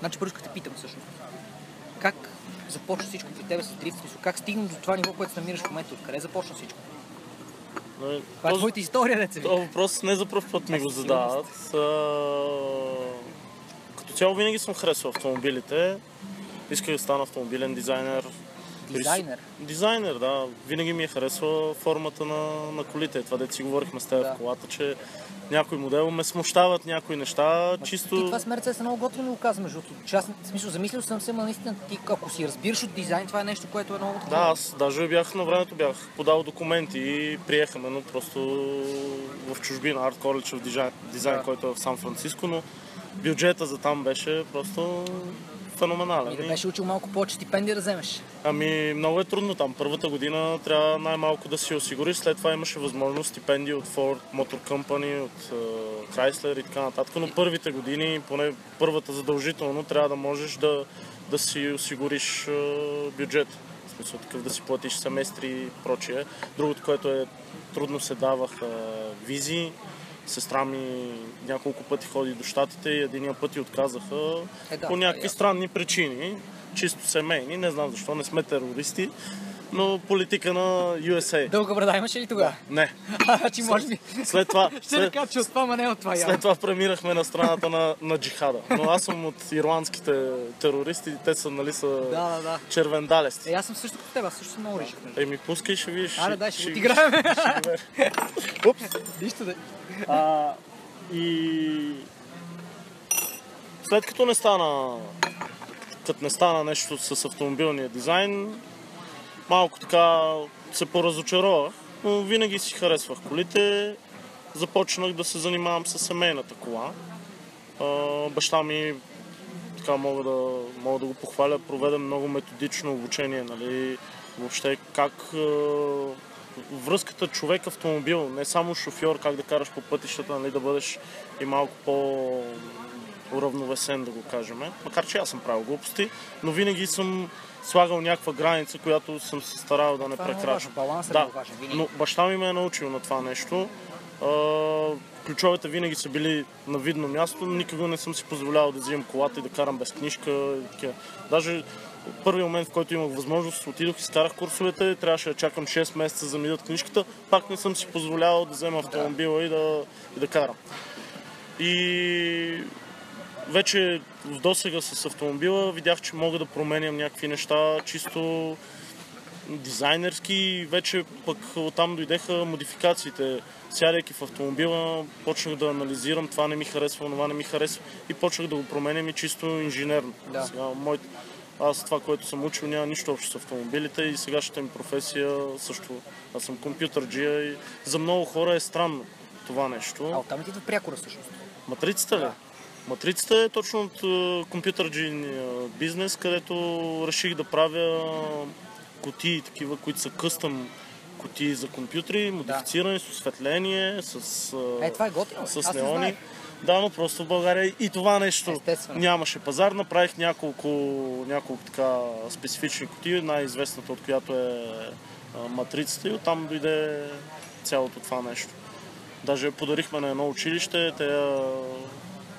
Значи първо да те питам всъщност. Как започна всичко при тебе с дрифт? Как стигна до това ниво, което се намираш в момента? Откъде започна всичко? Нали, Това е твоята история, деца. този въпрос не за първ път ми го задават. А, Като цяло винаги съм харесвал автомобилите. Исках да стана автомобилен дизайнер. Дизайнер. Дизайнер, да. Винаги ми е харесва формата на, на колите. Това дете си говорихме с теб Да. в колата, че някой модел ме смущават някои неща. Ти чисто... това с Мерцедес е много готино го казвам, между аз, в смисъл, замислил съм се, но наистина ти, ако си разбираш от дизайн, това е нещо, което е много такова. Да, аз даже бях на времето бях подал документи и приеха ме, но просто в чужбина, Арт College в дизайн, дизайн Да. който е в Сан Франциско, но бюджета за там беше просто феноменален. И да беше учил малко повече стипендия да вземеш. Ами много е трудно там. Първата година трябва най-малко да си осигуриш, след това имаше възможност стипендии от Ford Motor Company, от е, Chrysler и така нататък, но първите години, поне първата задължително, трябва да можеш да, да си осигуриш е, бюджет. В смисъл такъв да си платиш семестри и прочие. Другото, което е трудно се даваха визи. Сестра ми няколко пъти ходи до щатите и единия път и отказаха Е, да, по е някакви ясно. странни причини, чисто семейни, не знам защо, не сме терористи, но политика на USA. Дълга брада имаше ли тогава? Не. Значи може би. След това, Ще след, кажа, че от това, не от това явно. след това преминахме на страната на, на джихада. Но аз съм от ирландските терористи, те са, нали, са Да, да, да. червендалести. Е, аз съм също като теб, аз също съм много ришък. Еми, пускай, ще видиш. Аре, дай, ще го отиграем. Упс. Нищо да... А, и след като не стана, като не стана нещо с автомобилния дизайн, малко така се поразочаровах, но винаги си харесвах колите. Започнах да се занимавам с семейната кола. Баща ми така мога да, мога да го похваля, проведе много методично обучение, нали, въобще как връзката човек-автомобил, не само шофьор, как да караш по пътищата, нали, да бъдеш и малко по уравновесен, да го кажем. Макар, че аз съм правил глупости, но винаги съм слагал някаква граница, която съм се старал да не е прекрачвам. е Да, но баща ми ме е научил на това нещо. А, ключовете винаги са били на видно място. Никога не съм си позволявал да взимам колата и да карам без книжка. Даже първият момент, в който имах възможност, отидох и старах курсовете, трябваше да чакам 6 месеца за да ми дадат книжката. Пак не съм си позволявал да взема автомобила и да, и да карам. И вече в досега с автомобила видях, че мога да променям някакви неща, чисто дизайнерски вече пък оттам дойдеха модификациите. Сядайки в автомобила, почнах да анализирам това не ми харесва, това не ми харесва и почнах да го променям и чисто инженерно. Да. Сега, моят, аз това, което съм учил, няма нищо общо с автомобилите и сегашната ми професия също. Аз съм компютърджия и за много хора е странно това нещо. А оттам ти идва прякора всъщност. Матрицата ли? Да. Матрицата е точно от е, компютърджийния бизнес, където реших да правя кутии, такива, които са къстъм кутии за компютри, модифицирани с осветление, с, е, Е, това е готино. с Аз не неони. Да, но просто в България и това нещо Естествено. нямаше пазар. Направих няколко, няколко така специфични кутии, най-известната от която е а, матрицата и оттам дойде цялото това нещо. Даже подарихме на едно училище, те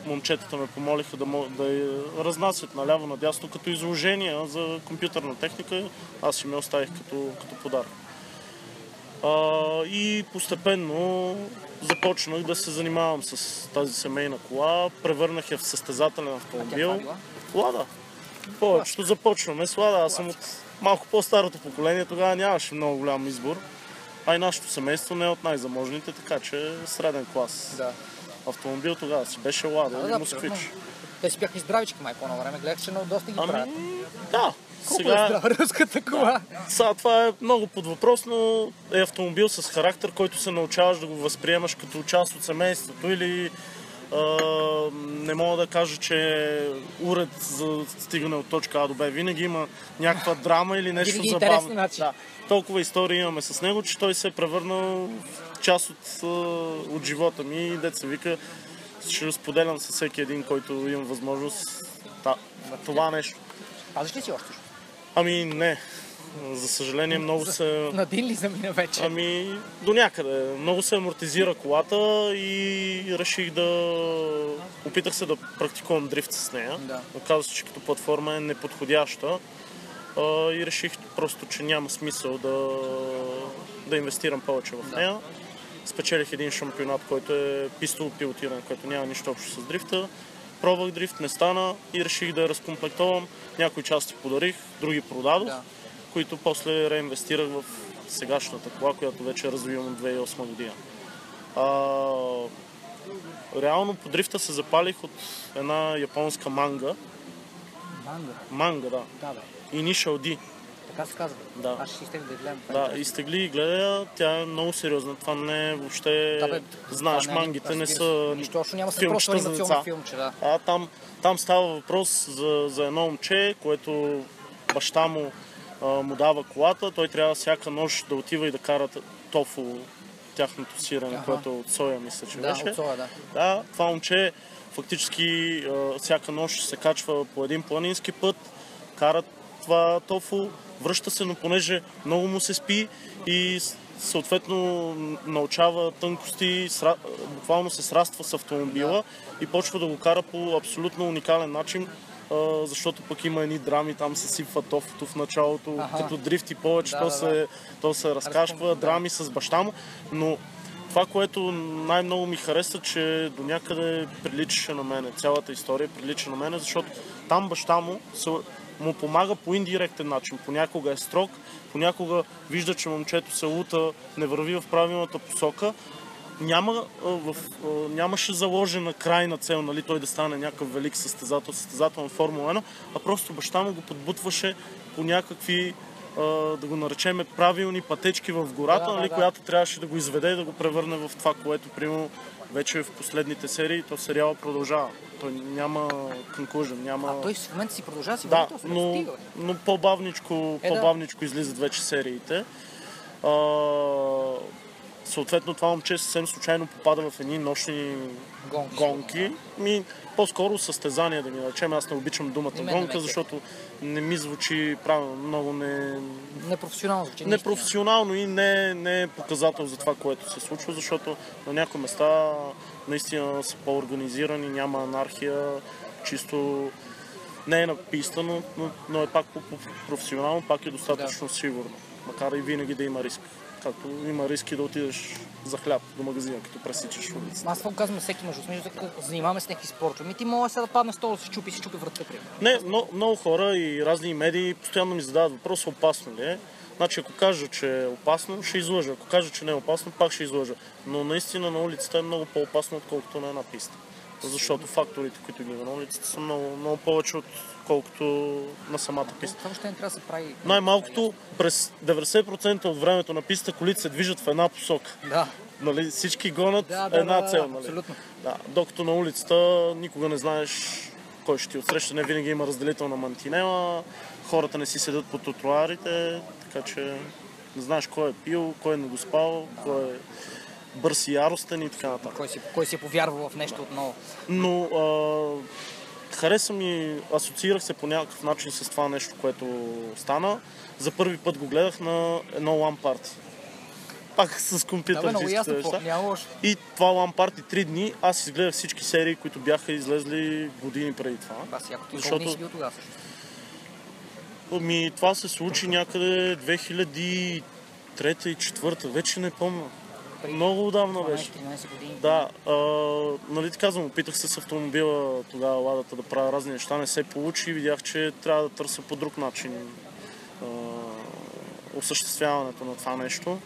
момчетата ме помолиха да, да разнасят наляво надясно като изложения за компютърна техника. Аз си ме оставих като, като подарък. А, и постепенно започнах да се занимавам с тази семейна кола. Превърнах я в състезателен автомобил. била? Лада. Повечето започваме с Лада. Аз съм от малко по-старото поколение, тогава нямаше много голям избор. А и нашето семейство не е от най-заможните, така че среден клас. Да. Автомобил тогава си беше Лада Да, или да, Москвич. Те си бяха и здравички май по време. Гледах, че много доста ги правят. Ами, да. Колко е Сега, здрава руската кола? сега това е много под въпрос, но е автомобил с характер, който се научаваш да го възприемаш като част от семейството или а, не мога да кажа, че е уред за стигане от точка А до Б. Винаги има някаква драма или нещо Винаги забавно. интересни начин. Да. Толкова истории имаме с него, че той се е превърнал в част от, от живота ми и деца вика, ще го споделям с всеки един, който имам възможност да, това нещо. Пазиш ли си още? Ами не. За съжаление много се... На дин ли замина вече? Ами, до някъде. Много се амортизира колата и реших да... Опитах се да практикувам дрифт с нея. Да. Оказва се, че като платформа е неподходяща. И реших просто, че няма смисъл да, да инвестирам повече в нея. Спечелих един шампионат, който е пистово пилотиран, който няма нищо общо с дрифта. Пробвах дрифт, не стана и реших да разкомплектовам. Някои части подарих, други продадох, Да. които после реинвестирах в сегашната кола, която вече развивам от 2008 година. А, реално по дрифта се запалих от една японска манга. Манга. Манга, да. Да, бе. Initial D. Така се казва. Да. Аз ще си изтегля да гледам. Да, интересно. изтегли и гледа, тя е много сериозна. Това не е въобще... Да, бе, Знаеш, не е- мангите не са. Нищо, още няма се просто анимационно филмче, да. А там, там става въпрос за, за едно момче, което баща му а, му дава колата. Той трябва всяка нощ да отива и да кара т- тофу, тяхното сирене, Аха. което е от соя, мисля, че Да, беше. от соя, да. Да, това момче фактически а, всяка нощ се качва по един планински път, кара това тофу, връща се, но понеже много му се спи и съответно научава тънкости, сра... буквално се сраства с автомобила и почва да го кара по абсолютно уникален начин, защото пък има едни драми, там се сипва тофото в началото, Аха. като дрифти повече, Да, то, да, се, то се разкашва, да. драми с баща му, но това, което най-много ми хареса, че до някъде приличаше на мене. Цялата история прилича на мене, защото там баща му се, му помага по индиректен начин. Понякога е строг, понякога вижда, че момчето се лута, не върви в правилната посока. Няма, в, нямаше заложена крайна цел, нали, той да стане някакъв велик състезател, състезател на Формула 1, а просто баща му го подбутваше по някакви да го наречеме правилни пътечки в гората, Да, да, нали, да. която трябваше да го изведе и да го превърне в това, което примерно вече в последните серии, то сериала продължава. Той няма conclusion, няма... А той в момента си продължава да си Да, върви този но, стига, но по-бавничко, Е, да. по-бавничко излизат вече сериите. А, съответно това момче съвсем случайно попада в едни нощни Гонки. гонки. Ми, по-скоро състезания, да ми наречем. Аз не обичам думата И мен не гонка, защото не ми звучи правилно. Много не, Непрофесионално звучи. непрофесионално и не, не е показател за това, което се случва, защото на някои места наистина са по-организирани, няма анархия, чисто не е на писта, но, но, е пак по-професионално, пак е достатъчно сигурно. Макар и винаги да има риск. Както има риски да отидеш за хляб до магазина, като пресичаш улицата. Аз това казвам всеки смисъл, като занимаваме с някакви спортове. Ми ти мога сега да падне стола, да се чупи и се чупи врата, примерно. Не, но, много хора и разни медии постоянно ми задават въпроса опасно ли е. Значи ако кажа, че е опасно, ще излъжа. Ако кажа, че не е опасно, пак ще излъжа. Но наистина на улицата е много по-опасно, отколкото на една писта. Защото факторите, които ги има на улицата, са много, много повече, отколкото на самата писта. Това въобще не трябва да се прави. Най-малкото през 90% от времето на писта колите се движат в една посока. Да, Нали, всички гонят да, да, една да, цел. да, Нали? абсолютно. Да, докато на улицата никога не знаеш кой ще ти отсреща. Не винаги има разделителна мантинела, хората не си седят по тротуарите, така че не знаеш кой е пил, кой е не го спал, кой е бърз и яростен и така нататък. Кой си, кой си е повярвал в нещо отново. Но а, хареса ми, асоциирах се по някакъв начин с това нещо, което стана. За първи път го гледах на едно LAN парти. Пак с Да, бе, компютър ясно, неща. лошо. И това LAN парти три дни, аз изгледах всички серии, които бяха излезли години преди това. Аз яко ти Защото- си бил тогава също. Ами това се случи някъде 2003 и 2004, вече не помня. Преди Много отдавна беше. 12-13 години. Да, а, нали ти казвам, опитах се с автомобила тогава ладата да правя разни неща, не се получи и видях, че трябва да търся по друг начин а, осъществяването на това нещо.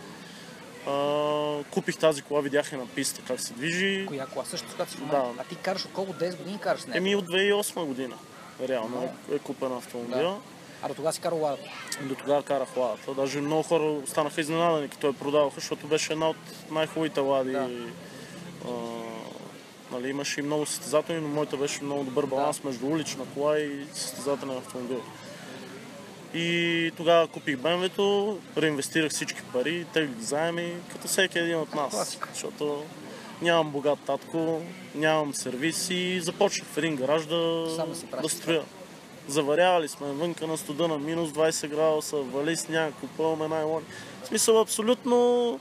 А, купих тази кола, видях я на писта как се движи. Коя кола? Също когато си Да. А ти караш от колко 10 години караш с нея? Еми от 2008 година. Реално е, е купен автомобила. Да. А до тогава си карал ладата. До тогава карах ладата. Даже много хора останаха изненадани, като я продаваха, защото беше една от най-хубавите лади. Да. А, нали, имаше и много състезателни, но моята беше много добър баланс между улична кола и състезателен автомобил. И тогава купих BMW-то, реинвестирах всички пари, теглих заеми, като всеки един от нас. Класика. Защото нямам богат татко, нямам сервис и започнах в един гараж да, да да строя. Заварявали сме вънка на студа на минус 20 градуса, вали сняг, купуваме най-лони. В смисъл абсолютно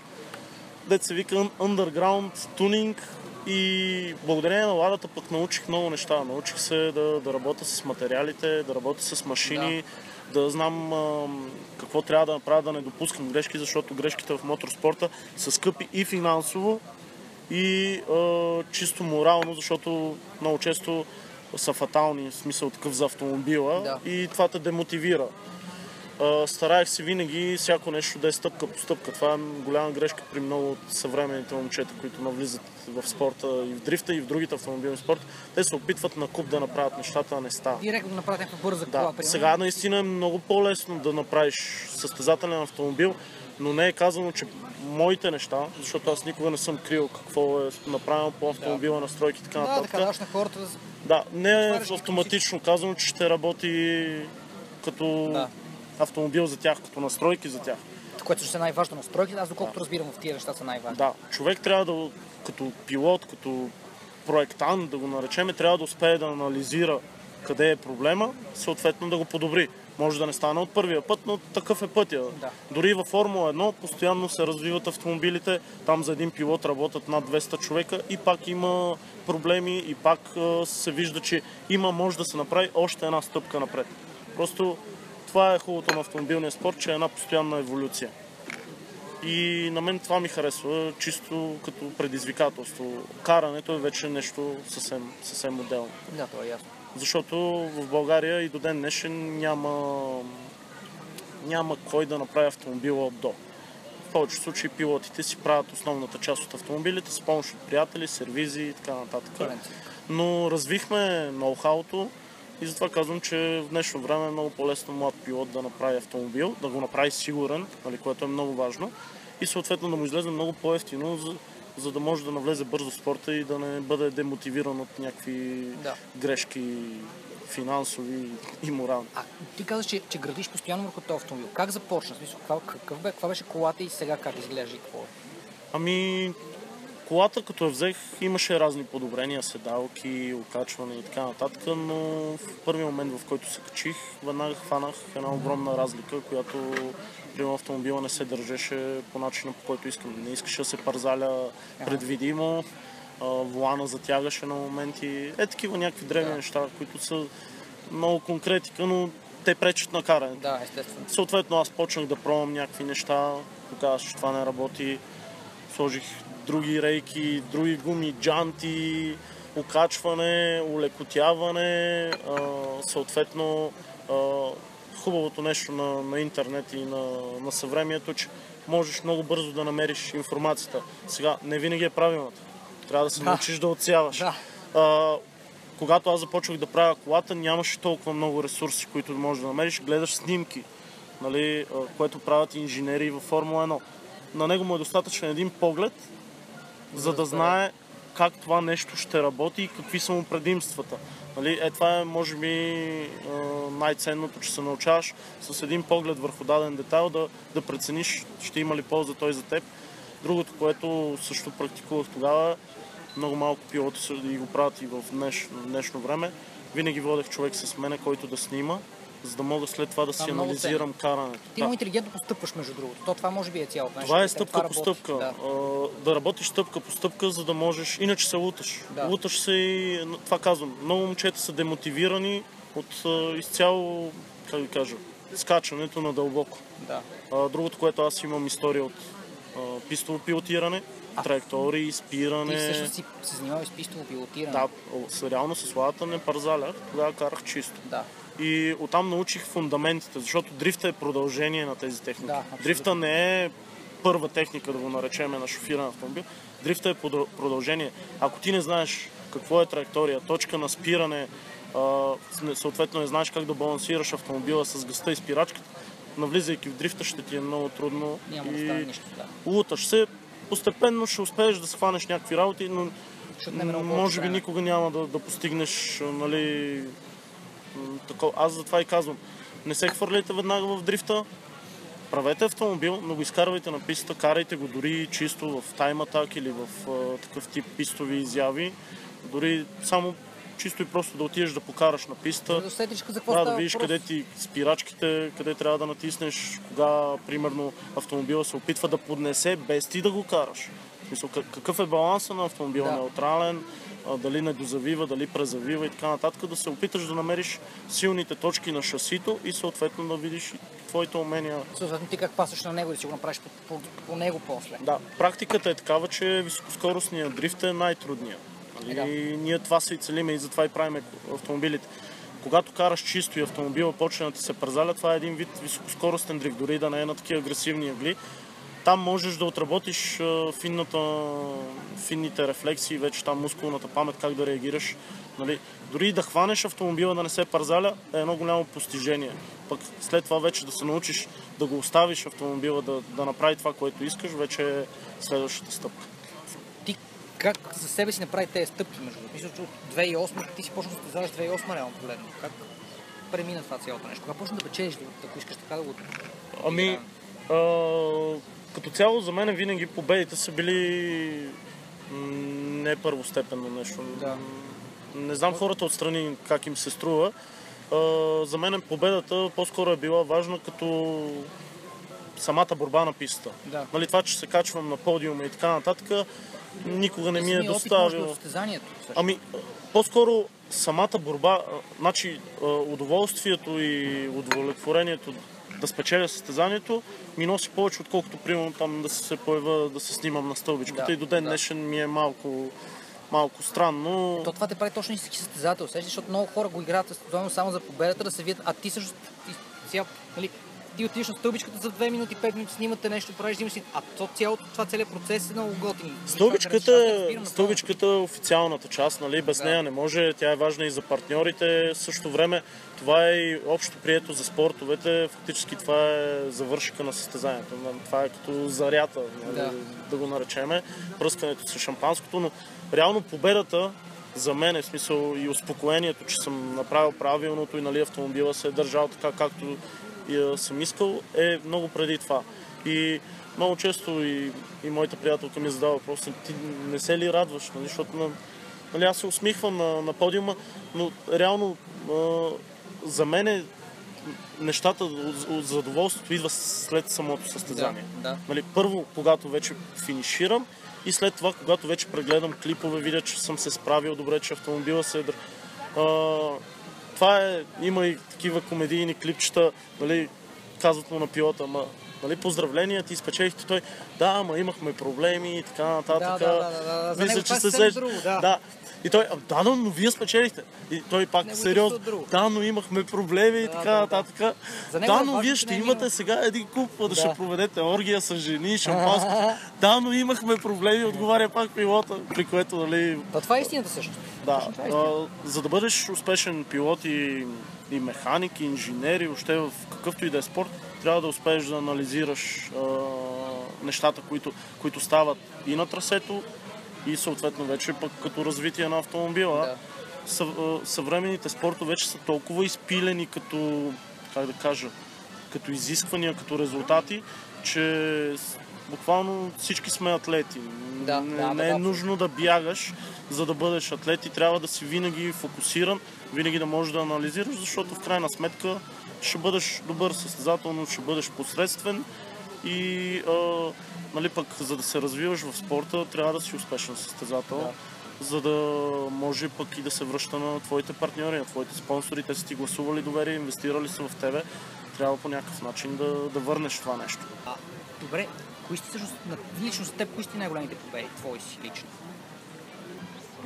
дет се вика underground тунинг и благодарение на ладата пък научих много неща. Научих се да, да работя с материалите, да работя с машини, да, знам а, какво трябва да направя, да не допускам грешки, защото грешките в моторспорта са скъпи и финансово, и а, чисто морално, защото много често са фатални, в смисъл такъв за автомобила Да. и това те демотивира. А, стараех се винаги всяко нещо да е стъпка по стъпка. Това е голяма грешка при много от съвременните момчета, които навлизат в спорта и в дрифта и в другите автомобилни спорти. Те се опитват на куп да направят нещата, а не става. Директно да направят някаква бърза кола, Да, примерно. сега наистина е много по-лесно да направиш състезателен автомобил, но не е казано, че моите неща, защото аз никога не съм крил какво е направено по автомобила, настройки и така Да, нататък. така даваш на хората да... Да, не е автоматично казано, че ще работи като Да. автомобил за тях, като настройки за тях. което също е най-важно настройките. Аз доколкото разбирам в тия неща са най-важни. Да, човек трябва да, като пилот, като проектант, да го наречеме, трябва да успее да анализира къде е проблема, съответно да го подобри. Може да не стане от първия път, но такъв е пътя. Да. Дори във Формула 1 постоянно се развиват автомобилите, там за един пилот работят над 200 човека и пак има проблеми и пак се вижда, че има, може да се направи още една стъпка напред. Просто това е хубавото на автомобилния спорт, че е една постоянна еволюция. И на мен това ми харесва, чисто като предизвикателство. Карането е вече нещо съвсем, съвсем отделно. Да, това е ясно. Защото в България и до ден днешен няма, няма кой да направи автомобила от до. В повечето случаи пилотите си правят основната част от автомобилите с помощ от приятели, сервизи и така нататък. Но развихме ноу-хауто и затова казвам, че в днешно време е много по-лесно млад пилот да направи автомобил, да го направи сигурен, нали, което е много важно и съответно да му излезе много по-ефтино, за, да може да навлезе бързо в спорта и да не бъде демотивиран от някакви Да. грешки финансови и морални. А ти казаш, че, че градиш постоянно върху този автомобил. Как започна? Смисъл, каква, какъв бе, каква беше колата и сега как изглежда и какво е? Ами, колата като я взех имаше разни подобрения, седалки, окачване и така нататък, но в първи момент, в който се качих, веднага хванах една огромна разлика, която при автомобила не се държеше по начина, по който искам. Не искаше да се парзаля предвидимо, волана затягаше на моменти. Е, такива някакви древни Да. неща, които са много конкретика, но те пречат на карането. Да, естествено. Съответно аз почнах да пробвам някакви неща, показах, че това не работи. Сложих други рейки, други гуми, джанти, окачване, улекотяване, а, съответно а, хубавото нещо на, на интернет и на, на съвремието, че можеш много бързо да намериш информацията. Сега, не винаги е правилната. Трябва да се Да. научиш да отсяваш. Да. А, когато аз започвах да правя колата, нямаше толкова много ресурси, които можеш да намериш. Гледаш снимки, нали, което правят инженери във Формула 1. На него му е достатъчен един поглед, за да знае как това нещо ще работи и какви са му предимствата. Нали, е, това е, може би, най-ценното, че се научаваш с един поглед върху даден детайл да, да прецениш ще има ли полза той за теб. Другото, което също практикувах тогава, много малко пилоти и го правят и в днеш, днешно време. Винаги водех човек с мене, който да снима, за да мога след това да Това си много анализирам карането. Ти много интелигентно постъпваш, между другото. То това може би е цялото нещо. Това е стъпка по работи. стъпка. Да. А, Да работиш стъпка по стъпка, за да можеш. Иначе се луташ. Да. Луташ се и това казвам. Много момчета са демотивирани от а, изцяло, как ви кажа, скачането на дълбоко. да. А, Другото, което аз имам история от а, пистово пилотиране, траектории, спиране. Ти всъщност си се занимаваш с пистово пилотиране. Да, с- реално с ладата не парзалях, тогава карах чисто. Да. И оттам научих фундаментите, защото дрифта е продължение на тези техники. Да, абсолютно. дрифта не е първа техника, да го наречеме на шофиран автомобил. Дрифта е продължение. Ако ти не знаеш какво е траектория, точка на спиране, съответно не знаеш как да балансираш автомобила с гъста и спирачката, навлизайки в дрифта ще ти е много трудно. Няма да и стане нищо. Да. луташ се, постепенно ще успееш да схванеш някакви работи, но може би никога няма да, да постигнеш, нали. Аз затова и казвам, не се хвърляйте веднага в дрифта, правете автомобил, но го изкарвайте на пистата, карайте го дори чисто в тайм атак или в а, такъв тип пистови изяви, дори само чисто и просто да отидеш да покараш на писта. Да усетиш за Да, да видиш въпрос. къде ти спирачките, къде трябва да натиснеш, кога, примерно, автомобила се опитва да поднесе без ти да го караш. Как- какъв е баланса на автомобила? Да. Неутрален, дали не дозавива, дали презавива и така нататък, да се опиташ да намериш силните точки на шасито и съответно да видиш твоите умения. Съответно ти как пасваш на него и си го направиш по, по, по него после. Да, практиката е такава, че високоскоростният дрифт е най-трудният. Е, да. И ние това се и целиме и затова и правим автомобилите. Когато караш чисто и автомобила почне да ти се пързаля, това е един вид високоскоростен дрифт, дори да не е на такива агресивни ъгли. Там можеш да отработиш финната, финните рефлексии, вече там мускулната памет, как да реагираш. Нали? Дори да хванеш автомобила да не се пързаля е едно голямо постижение. Пък след това вече да се научиш да го оставиш автомобила да, да направи това, което искаш, вече е следващата стъпка. Ти как за себе си направи тези стъпки, между другото? Мисля, че от 2008 ти си почна да състезаваш 2008 реално погледно. Как премина това цялото нещо? Кога почна да печелиш, ако искаш така да го... Ами, а, като цяло за мен винаги победите са били не първостепенно нещо. Да. Не знам хората отстрани как им се струва. А, за мен победата по-скоро е била важна като самата борба на пистата. Да. Нали, това, че се качвам на подиума и така нататък, никога не ми е да е. Ами, по-скоро самата борба, значи удоволствието и удовлетворението да спечеля състезанието ми носи повече, отколкото примерно там да се появя, да се снимам на стълбичката Да, и до ден да. днешен ми е малко, малко странно. То това те прави точно истински състезател, защото много хора го играят само за победата, да се видят, а ти също сега, нали, ти отиваш на стълбичката за 2 минути, 5 минути, снимате нещо, правиш, взимаш а то цялото, това целият процес е много готин. Стълбичката, стълбичката е официалната част, нали? без Да. нея не може, тя е важна и за партньорите. В същото време това е и общо прието за спортовете, фактически това е завършика на състезанието. Това е като зарята, нали? Да. да го наречеме, пръскането с шампанското, но реално победата за мен е в смисъл и успокоението, че съм направил правилното и нали, автомобила се е държал така, както и, а, съм искал, е много преди това. И много често и, и моята приятелка ми задава въпроса, ти не се ли радваш, нали, защото на, нали, аз се усмихвам на, на подиума, но реално а, за мен е, нещата от, от задоволството идва след самото състезание. Да, да. Нали, първо, когато вече финиширам и след това, когато вече прегледам клипове, видя, че съм се справил добре, че автомобила се е... това е, има и такива комедийни клипчета, нали, казват му на пилота, ама нали, поздравления, ти спечелихте той. Да, ама имахме проблеми и така нататък. Да, да, да, да, да. Мисля, че е се съвсем сеща- друго, да. да. И той, «А, да, но, но вие спечелихте. И той пак Него сериозно, да, но имахме проблеми и Да, така да, да. нататък. За него е Да, но вие ще е имате сега един куп, да, Да. ще проведете оргия с жени, шампанско. да, но имахме проблеми, отговаря пак пилота, при което, нали, Та това е истината също. да, е за да бъдеш успешен пилот и, и механик, и инженер, и въобще в какъвто и да е спорт, трябва да успееш да анализираш а, нещата, които, които стават и на трасето, и съответно вече пък като развитие на автомобила. Да. Съв, съвременните спортове вече са толкова изпилени като, как да кажа, като изисквания, като резултати, че буквално всички сме атлети. Да, не, да, не да, е нужно да бягаш, за да бъдеш атлет и трябва да си винаги фокусиран, винаги да можеш да анализираш, защото в крайна сметка ще бъдеш добър състезател, но ще бъдеш посредствен и а, нали, пък, за да се развиваш в спорта, трябва да си успешен състезател, за да може пък и да се връща на твоите партньори, на твоите спонсори, те са ти гласували доверие, инвестирали са в тебе, трябва по някакъв начин да, да върнеш това нещо. А, добре, кои сте всъщност, лично за теб, кои сте най-големите победи, твои си лично?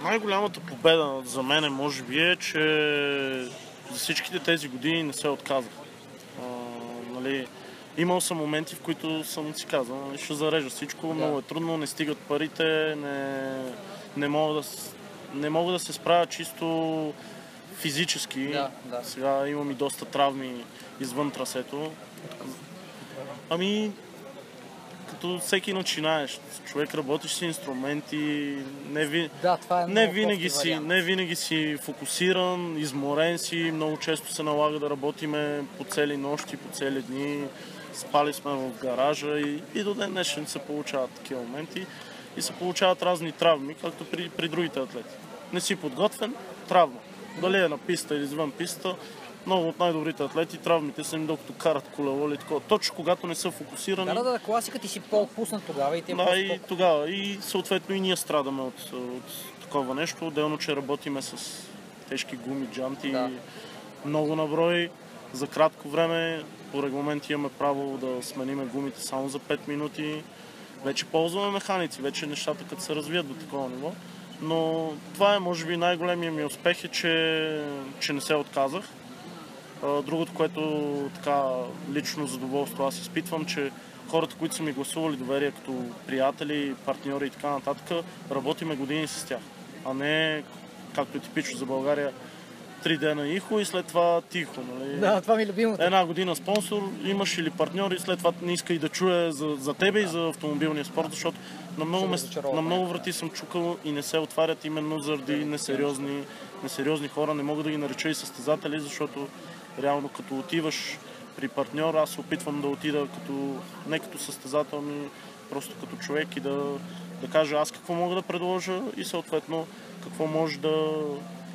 Най-голямата победа за мен може би е, че за всичките тези години не се отказах. А, нали, имал съм моменти, в които съм си казал, нали, ще зарежа всичко, много е трудно, не стигат парите, не, не, мога да, не мога да се справя чисто физически. Да, да. Сега имам и доста травми извън трасето. Ами, като всеки начинаеш, човек работиш с инструменти, не, ви, Да, това е не винаги, си, вариант. не винаги си фокусиран, изморен си, много често се налага да работиме по цели нощи, по цели дни. Спали сме в гаража и, и до ден днешен се получават такива моменти и се получават разни травми, както при, при другите атлети. Не си подготвен, травма. Дали е на писта или извън писта, много от най-добрите атлети, травмите са им докато карат колело или такова. Точно когато не са фокусирани. Да, да, да, класика ти си по-отпуснат тогава и те Да, и тогава. И съответно и ние страдаме от, от такова нещо. Отделно, че работиме с тежки гуми, джанти, Да. много наброй. За кратко време по регламент имаме право да смениме гумите само за 5 минути. Вече ползваме механици, вече нещата като се развият до такова ниво. Но това е, може би, най-големия ми успех е, че, че не се отказах. Другото, което така лично задоволство аз изпитвам, че хората, които са ми гласували доверие като приятели, партньори и така нататък, работиме години с тях. А не, както е типично за България, три дена ихо и след това тихо. Нали? Да, това ми е любимото. Една година спонсор, имаш или партньор и след това не иска и да чуе за, за тебе и за автомобилния спорт, защото на много, Ще мес... разочарова. на много врати съм чукал и не се отварят именно заради несериозни, несериозни хора. Не мога да ги нареча и състезатели, защото реално като отиваш при партньор, аз се опитвам да отида като, не като състезател, ми просто като човек и да, да кажа аз какво мога да предложа и съответно какво може да,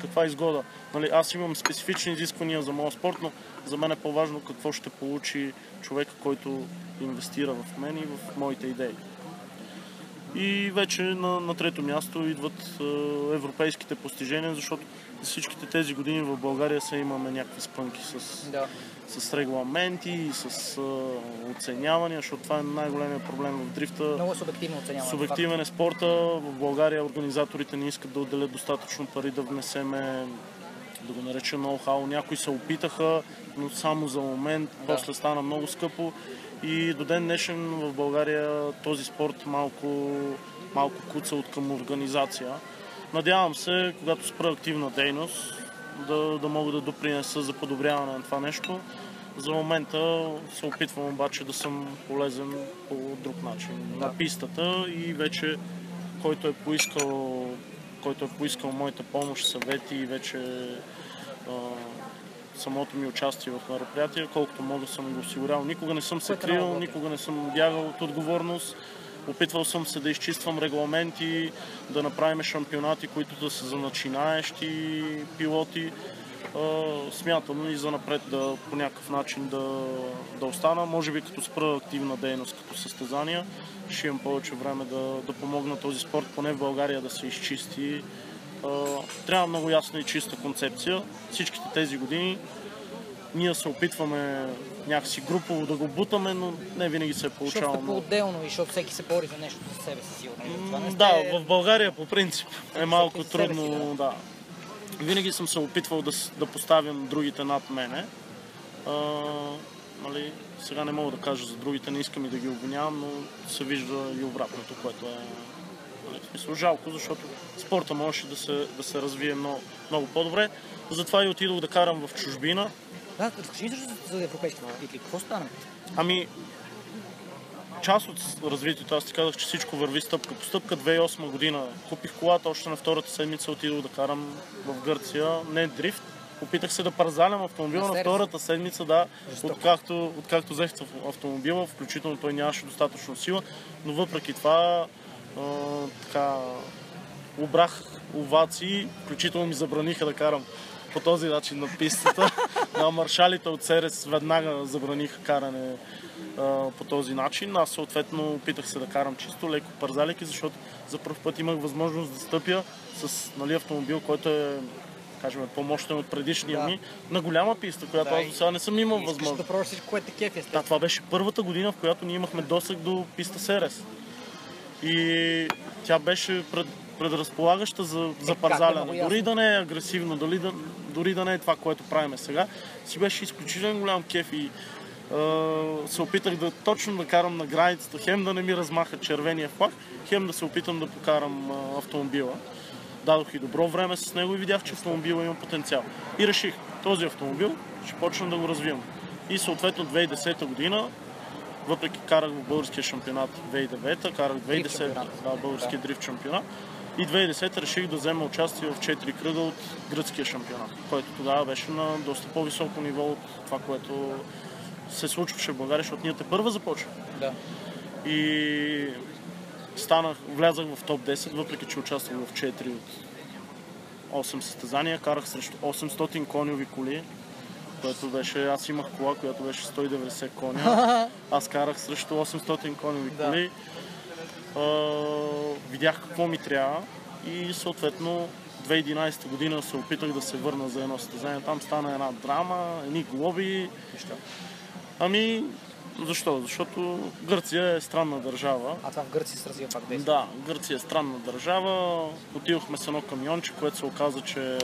каква е изгода. Нали, аз имам специфични изисквания за моя спорт, но за мен е по-важно какво ще получи човека, който инвестира в мен и в моите идеи. И вече на, на трето място идват е, европейските постижения, защото за всичките тези години в България се имаме някакви спънки с, Да. С регламенти и с оценявания, защото това е най-големият проблем в дрифта. Много субективно оценяване. Субективен е спорта. В България организаторите не искат да отделят достатъчно пари да внесеме да го наречем ноу-хау. Някои се опитаха, но само за момент. Да. После стана много скъпо. И до ден днешен в България този спорт малко, малко куца от към организация. Надявам се, когато спра активна дейност, да, да мога да допринеса за подобряване на това нещо. За момента се опитвам обаче да съм полезен по друг начин. Да. На пистата и вече който е поискал, който е поискал моята помощ, съвети и вече а, самото ми участие в мероприятия, колкото мога съм го осигурял. Никога не съм се много крил, никога не съм бягал от отговорност. Опитвал съм се да изчиствам регламенти, да направим шампионати, които да са за начинаещи пилоти. Смятам и за напред да по някакъв начин да, да остана. Може би като спра активна дейност, като състезания, ще имам повече време да, да помогна този спорт, поне в България да се изчисти. Трябва много ясна и чиста концепция. Всичките тези години ние се опитваме някакси групово да го бутаме, но не винаги се е Защото получавало. много. по-отделно и защото всеки се бори за нещо за себе си, сигурно. Не сте... Да, в България по принцип е малко Всеки себе си, трудно. Да. Винаги съм се опитвал да, да поставям другите над мене. А, нали, сега не мога да кажа за другите, не искам и да ги обвинявам, но се вижда и обратното, което е нали, смисъл, жалко, защото спорта можеше да се, да се развие много, много по-добре. Затова и отидох да карам в чужбина. Да, разкажи за, за европейските титли. Какво стана? Ами, част от развитието, аз ти казах, че всичко върви стъпка по стъпка. 2008 година купих колата, още на втората седмица отидох да карам в Гърция, не дрифт. Опитах се да парзалям автомобила на Мерцедес. втората седмица, да, Жестоко. откакто, откакто взех автомобила, включително той нямаше достатъчно сила, но въпреки това а, така, обрах овации, включително ми забраниха да карам по този начин на пистата. на маршалите от Серес веднага забраниха каране а, по този начин. Аз съответно опитах се да карам чисто леко парзалики, защото за първ път имах възможност да стъпя с нали, автомобил, който е кажем, по-мощен от предишния Да. ми, на голяма писта, която Да, аз до сега не съм имал възможност. да пробваш всичко, което те кефи, Да, това беше първата година, в която ние имахме досък до писта Серес. И тя беше пред, предразполагаща за, за Е, да парзаляне. Дори да не е агресивно, дори да, дори да не е това, което правиме сега, си беше изключително голям кеф и а, се опитах да точно да карам на границата, хем да не ми размаха червения флаг, хем да се опитам да покарам а, автомобила. Дадох и добро време с него и видях, че автомобила има потенциал. И реших, този автомобил ще почна да го развивам. И съответно 2010 година въпреки карах в българския шампионат 2009, карах 2010 шампионат. да, българския дрифт шампионат. И 2010 реших да взема участие в 4 кръга от гръцкия шампионат, който тогава беше на доста по-високо ниво от това, което се случваше в България, защото ние те първа започва. Да. И станах, влязах в топ 10, въпреки че участвах в 4 от 8 състезания, карах срещу 800 конyoви коли, което беше, аз имах кола, която беше 190 коня. Аз карах срещу 800 конyoви Да. коли. А, видях какво ми трябва и съответно 2011 година се опитах да се върна за едно състезание. Там стана една драма, едни глоби. Защо? Ами, защо? Защото Гърция е странна държава. А това в Гърция се развива пак действие. Да, Гърция е странна държава. Отидохме с едно камионче, което се оказа, че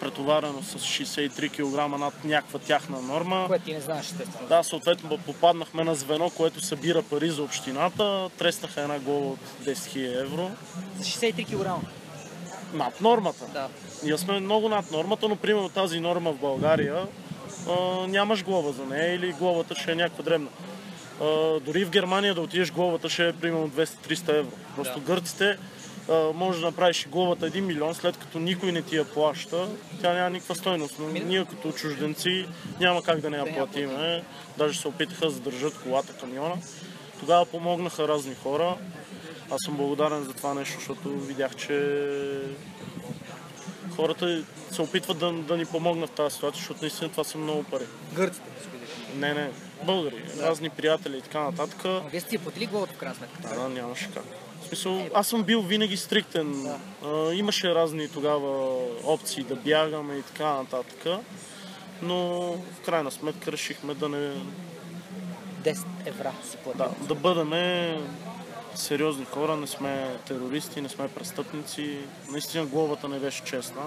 претоварено с 63 кг над някаква тяхна норма. Което ти не знаеш, естествено. Да, съответно попаднахме на звено, което събира пари за общината. Треснаха една глава от 10 000 евро. За 63 кг. Над нормата. Да. Ние сме много над нормата, но примерно тази норма в България а, нямаш глава за нея или главата ще е някаква дребна. А, дори в Германия да отидеш главата ще е примерно 200-300 евро. Просто Да. гърците а, може да направиш главата 1 милион, след като никой не ти я плаща, тя няма никаква стойност. Но ние като чужденци няма как да не я платиме. Даже се опитаха да задържат колата, камиона. Тогава помогнаха разни хора. Аз съм благодарен за това нещо, защото видях, че хората се опитват да, да ни помогнат в тази ситуация, защото наистина това са много пари. Гърците. Не, не, българи, разни приятели и така нататък. Но вие сте платили главата в сметка. Да, да, нямаше как. В смисъл, аз съм бил винаги стриктен. А, имаше разни тогава опции да бягаме и така нататък. Но в крайна сметка решихме да не, 10 евра си платил. да, да бъдем сериозни хора, не сме терористи, не сме престъпници. Наистина глобата не беше честна.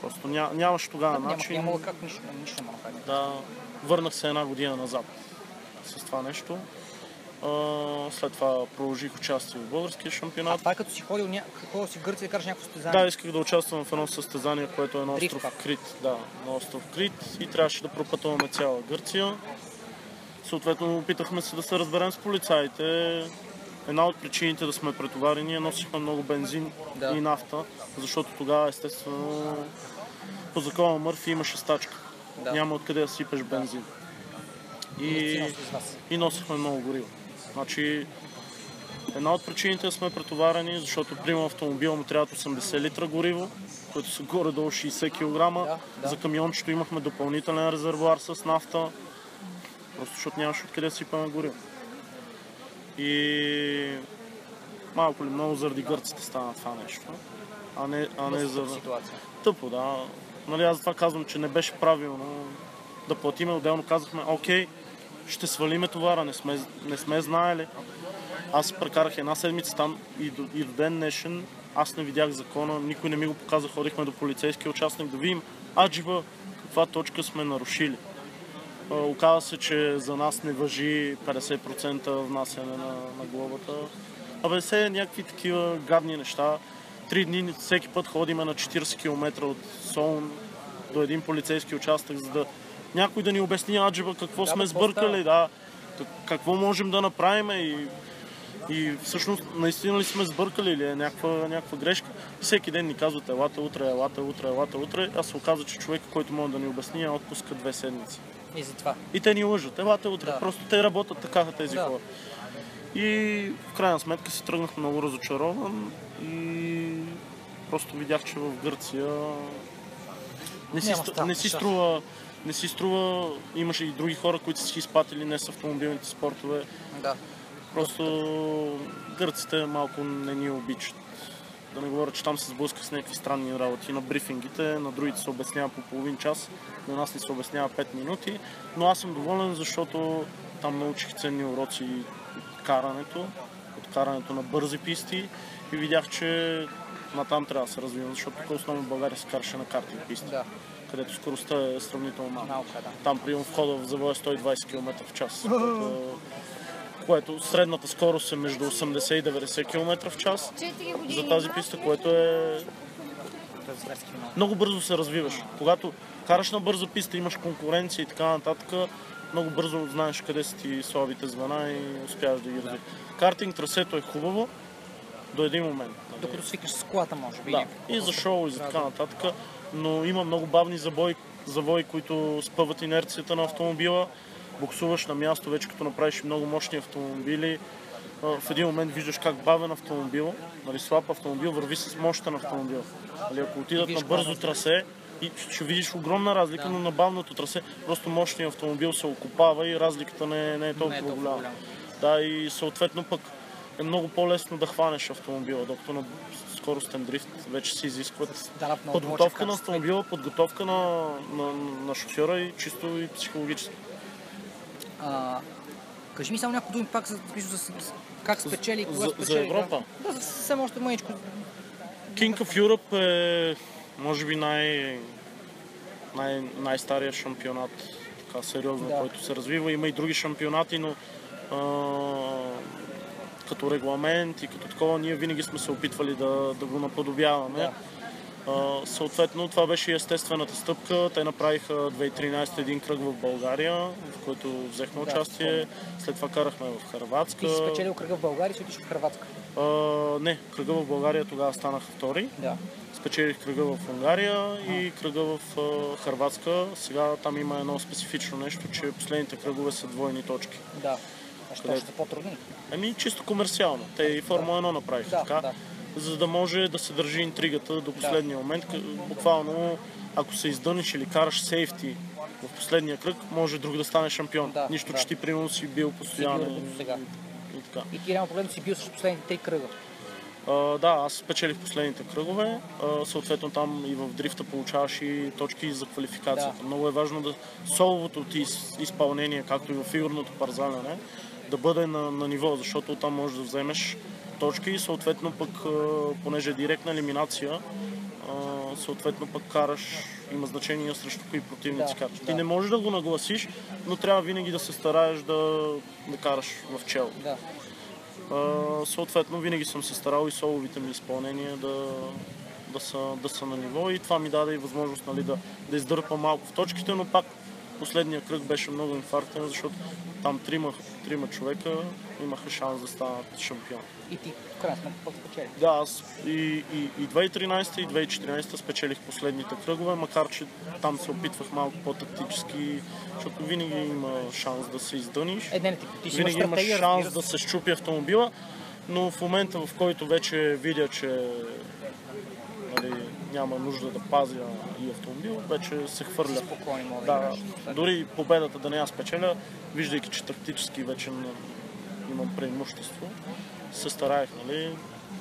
Просто ня, нямаше тогава Няма, начин. няма как нищо, нищо. Да, върнах се една година назад с това нещо. А, след това продължих участие в българския А шампионат. това е като си ходил, ня... ходил си в Гърция да караш някакво състезание. Да, исках да участвам в едно състезание, което е на остров пак. Крит. Да, на остров Крит и трябваше да пропътуваме цяла Гърция. Съответно, опитахме се да се разберем с полицаите. Една от причините да сме претоварени е носихме много бензин Да. и нафта, защото тогава естествено по закона на Мърфи имаше стачка. Да. Няма откъде да сипеш бензин. Си И, и носихме много гориво. Значи, една от причините сме претоварени, защото примерно автомобила му трябват 80 литра гориво, които са горе-долу 60 кг. Да, да. За камиончето имахме допълнителен резервуар с нафта, просто защото нямаше откъде да сипаме гориво. И малко ли много заради гърците стана това нещо, а не, а не за... ситуация. Тъпо, да. Нали, аз затова казвам, че не беше правилно да платиме. Отделно казахме, окей, ще свалиме товара, не сме, не сме знаели. Аз прекарах една седмица там и до, и до ден днешен аз не видях закона, никой не ми го показа, ходихме до полицейския участник да видим аджиба каква точка сме нарушили. Оказва се, че за нас не въжи 50% внасяне на, на глобата. Абе, все някакви такива гадни неща. Три дни всеки път ходиме на 40 км от Солун до един полицейски участък, за да някой да ни обясни аджиба какво Да, сме сбъркали, да, как- какво можем да направим и, и всъщност наистина ли сме сбъркали или е някаква, някаква грешка. Всеки ден ни казват елате утре, елате утре, елате утре, а се оказа, че човек, който може да ни обясни, е отпуска две седмици. И затова. И те ни лъжат. Елате утре. Да. Просто те работят така тези Да. хора. И в крайна сметка си тръгнах много разочарован и просто видях, че в Гърция не си, не си струва не си струва, имаше и други хора, които са си изпатили не с автомобилните спортове. Да. Просто гърците малко не ни обичат. Да не говоря, че там се сблъска с някакви странни работи. На брифингите, на другите се обяснява по половин час, на нас ни се обяснява 5 минути. Но аз съм доволен, защото там научих ценни уроци от карането, от карането на бързи писти и видях, че натам трябва да се развивам, защото тук основно в България се караше на картинг писти, Да. Където скоростта е сравнително малка. Малко е, да. Там прием входа в завоя 120 км в час. което- което средната скорост е между 80 и 90 км в час за тази писта, което е е много. бързо се развиваш. Когато караш на бърза писта, имаш конкуренция и така нататък, много бързо знаеш къде са ти слабите звена и успяваш да ги развиеш. Картинг трасето е хубаво до един момент. Докато свикаш с колата, може би. Да, и за шоу, и за така да. нататък. Но има много бавни забои, завои, които спъват инерцията на автомобила. Буксуваш на място, вече като направиш много мощни автомобили. в един момент виждаш как бавен автомобил, нали, слаб автомобил върви с мощен автомобил. Нали, ако отидат на бързо трасе, и ще видиш огромна разлика, но на бавното трасе просто мощният автомобил се окопава и разликата не, не е толкова, Не е толкова голяма. голяма. Да, и съответно пък е много по-лесно да хванеш автомобила, докато на скоростен дрифт вече се изискват Да, подготовка на автомобила, подготовка на, на, на шофьора и чисто и психологически. А, кажи ми само няколко думи пак за, за, за как спечели кога за- спечели. за Европа? Да, да съвсем още мъничко. King of Europe е може би най, най, най-стария шампионат, така сериозно, Да. който се развива. Има и други шампионати, но а, като регламент и като такова, ние винаги сме се опитвали да, да го наподобяваме. Да. А, съответно, това беше и естествената стъпка. Те направиха 2013 един кръг в България, в който взехме Да, участие. След това карахме в Харватска. Ти си спечелил кръга в България и си отиш в Хрватска. А, не, кръга в България тогава станах втори. Да. Спечелих кръга в Унгария и кръга в а, Харватска. Сега там има едно специфично нещо, че последните кръгове са двойни точки. Да. Къде? ще са по-трудни? Ами чисто комерциално. Те и Формула 1 направиха Да, така, да. за да може да се държи интригата до последния момент. К- Буквално, ако се издъниш или караш сейфти в последния кръг, може друг да стане шампион. Да, Нищо, да. че ти примерно си бил постоянно. И, и така. И ти реално погледно си бил с последните три кръга. А, да, аз спечелих последните кръгове. А, съответно там и в дрифта получаваш и точки за квалификацията. Да. Много е важно да соловото ти из- изпълнение, както и в фигурното парзаляне, да бъде на, на ниво, защото там можеш да вземеш точки и съответно пък, понеже е директна елиминация, съответно пък караш, има значение срещу кои противници Да, караш. да. Ти не можеш да го нагласиш, но трябва винаги да се стараеш да, да караш в чело. Да. А, съответно, винаги съм се старал и соловите ми изпълнения да, да, са, да са на ниво и това ми даде и възможност нали, да, да издърпам малко в точките, но пак последния кръг беше много инфарктен, защото там трима, трима човека имаха шанс да станат шампион. И ти крайна сметка пък спечели. Да, аз и, и, и 2013 и 2014 спечелих последните кръгове, макар че там се опитвах малко по-тактически, защото винаги има шанс да се издъниш. Е, не, не, ти, ти си имаш Винаги стратегия, шанс да се щупи автомобила, но в момента в който вече видя, че нали, няма нужда да пазя и автомобил, вече се хвърля. Спокойно мога да, Да, дори победата да не я спечеля, виждайки, че тактически вече имам преимущество, се стараех, нали,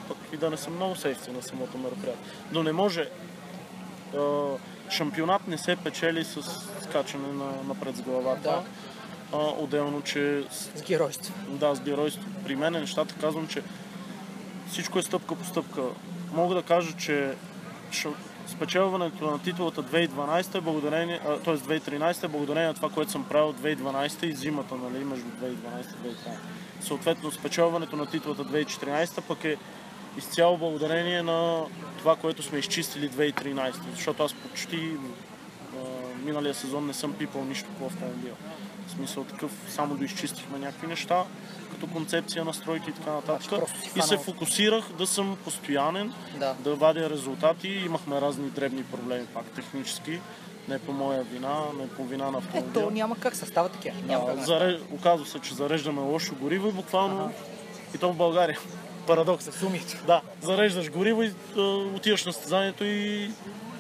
пък и да не съм много сейфти на самото мероприятие. Но не може, шампионат не се печели с скачане на, напред с главата. Да. А, отделно, че с- геройство. да, с геройство. При мен нещата казвам, че всичко е стъпка по стъпка. Мога да кажа, че спечелването на титулата 2012 е благодарение, т.е. 2013 е благодарение на това, което съм правил 2012 и зимата, нали, между 2012 и 2013. Съответно, спечелването на титулата 2014 пък е изцяло благодарение на това, което сме изчистили 2013. Защото аз почти а, миналия сезон не съм пипал нищо по автомобила. В смисъл такъв, само доизчистихме някакви неща, като концепция, настройки и така нататък. си И се фокусирах да съм постоянен, Да. да вадя резултати. Имахме разни дребни проблеми, пак технически. Не по моя вина, не по вина на автомобила. Ето, няма как състава такива. Няма как. Да заре... Оказва се, че зареждаме лошо гориво и буквално и то в България. Парадокс. Сумите. Да, зареждаш гориво и а, отиваш на състезанието и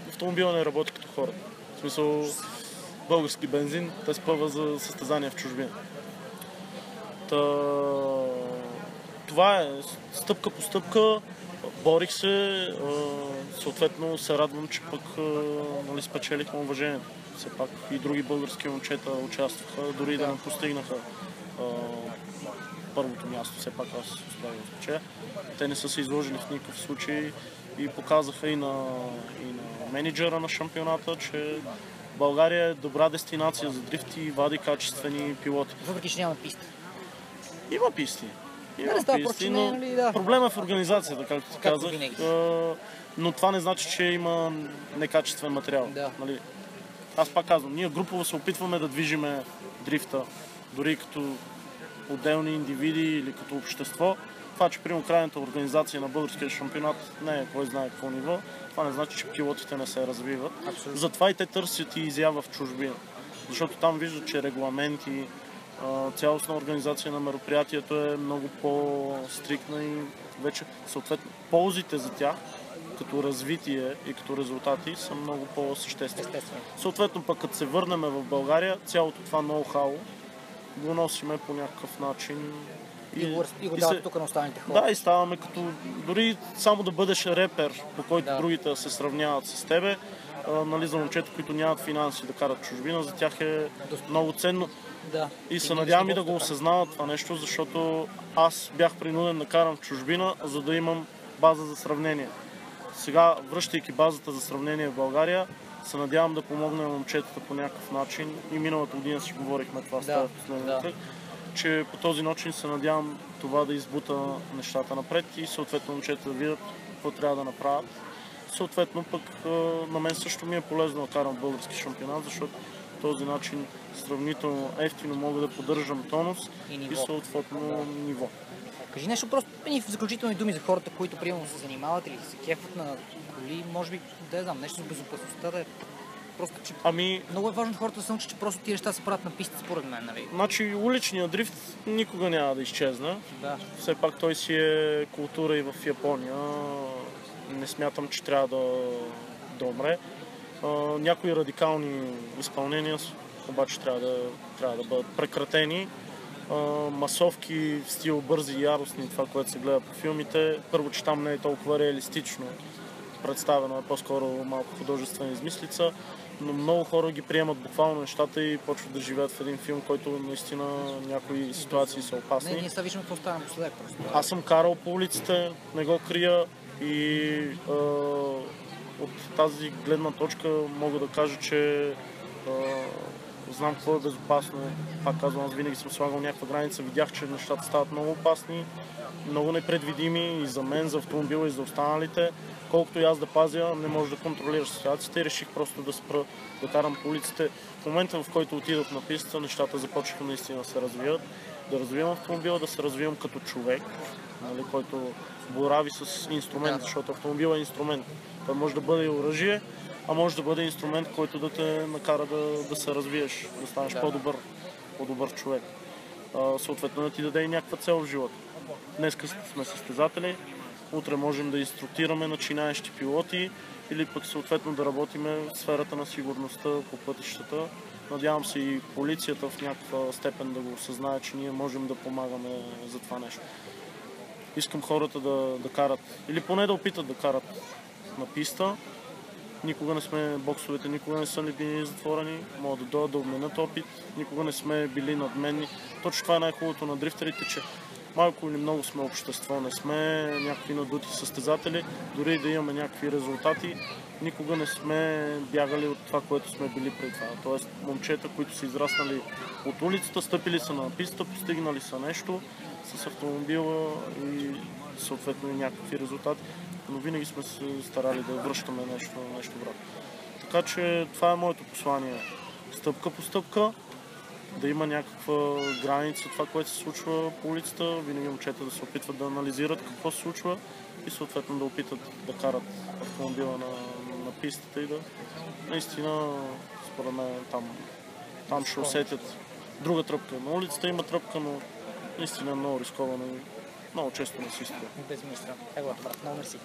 автомобила не работи като хората. В смисъл български бензин те спъва за състезания в чужбина. Та... Това е стъпка по стъпка. Борих се, съответно се радвам, че пък нали, спечелихме уважението. Все пак и други български момчета участваха, дори и да не постигнаха първото място, все пак аз успях да спечеля. Те не са се изложили в никакъв случай и показаха и на, и на менеджера на шампионата, че България е добра дестинация за дрифт и вади качествени пилоти. Въпреки, че няма писта. Има писти. Има Да, писти, просто, но нали, да. проблема е в организацията, както ти Както казах. А, Но това не значи, че има некачествен материал. Да. Нали? Аз пак казвам, ние групово се опитваме да движиме дрифта, дори като отделни индивиди или като общество. Това, че примерно крайната организация на българския шампионат не е кой знае какво ниво, това не значи, че пилотите не се развиват. Абсолютно. Затова и те търсят и изява в чужбина. Защото там виждат, че регламенти, цялостна организация на мероприятието е много по-стрикна и вече съответно ползите за тях като развитие и като резултати са много по-съществени. Съответно пък като се върнем в България, цялото това ноу-хау го носиме по някакъв начин. И, го, и го дават тук на останалите хора. Да, и ставаме като дори само да бъдеш репер, по който Да. другите се сравняват с тебе. А, нали, за момчета, които нямат финанси да карат чужбина, за тях е много ценно. да. И се надявам и да го осъзнават това нещо, защото аз бях принуден да карам в чужбина, за да имам база за сравнение. Сега, връщайки базата за сравнение в България, се надявам да помогна на момчетата по някакъв начин. И миналата година си говорихме това с Да, тази последния да. Че по този начин се надявам това да избута нещата напред и съответно момчетата да видят какво трябва да направят. Съответно пък на мен също ми е полезно да карам български шампионат, защото по този начин сравнително ефтино мога да поддържам тонус И и, ниво. съответно ниво. Кажи нещо просто и в заключителни думи за хората, които примерно се занимават или се кефат на коли, може би, да знам, нещо за безопасността да е просто, че Ами, много е важно хората да се научат, че просто тези неща се правят на писта, според мен, нали? значи уличният дрифт никога няма да изчезне. Да. Все пак той си е култура и в Япония. Не смятам, че трябва да, да умре. А, някои радикални изпълнения обаче трябва да, трябва да бъдат прекратени. А, масовки в стил бързи и яростни, това, което се гледа по филмите. Първо, че там не е толкова реалистично представено, е по-скоро малко художествена измислица, но много хора ги приемат буквално нещата и почват да живеят в един филм, който наистина някои ситуации са опасни. Не, ние сега виждаме какво става напоследък просто. Аз съм карал по улиците, не го крия и а, от тази гледна точка мога да кажа, че а, знам какво е безопасно. Пак казвам, аз винаги съм слагал някаква граница. Видях, че нещата стават много опасни, много непредвидими и за мен, за автомобила и за останалите. Колкото и аз да пазя, не можеш да контролираш ситуацията и реших просто да спра да карам по улиците. В момента, в който отидох на пистата, нещата започнаха наистина да се развият. Да развивам автомобила, да се развивам като човек, нали, който борави с инструмент, защото автомобил е инструмент. Той може да бъде и оръжие, а може да бъде инструмент, който да те накара да, да се развиеш, да станеш Да. по-добър, по-добър човек. А, съответно да ти даде и някаква цел в живота. Днес сме състезатели, утре можем да инструктираме начинаещи пилоти или пък съответно да работиме в сферата на сигурността по пътищата. Надявам се и полицията в някаква степен да го осъзнае, че ние можем да помагаме за това нещо. Искам хората да, да карат, или поне да опитат да карат на писта. Никога не сме, боксовете никога не са ни били затворени, могат да дойдат да обменят опит, никога не сме били надменни. Точно това е най-хубавото на дрифтерите, че малко или много сме общество, не сме някакви надути състезатели, дори да имаме някакви резултати, никога не сме бягали от това, което сме били преди това. Тоест, момчета, които са израснали от улицата, стъпили са на писта, постигнали са нещо с автомобила и съответно и някакви резултати, но винаги сме се старали да връщаме нещо, нещо обратно. Така че това е моето послание. Стъпка по стъпка, да има някаква граница това, което се случва по улицата, винаги момчета да се опитват да анализират какво се случва и съответно да опитат да карат автомобила на, на пистата и да наистина, според мен, там, там ще усетят друга тръпка. На улицата има тръпка, но наистина е много рисковано и много често не си струва. Безмислено. Ево, брат, много мерси.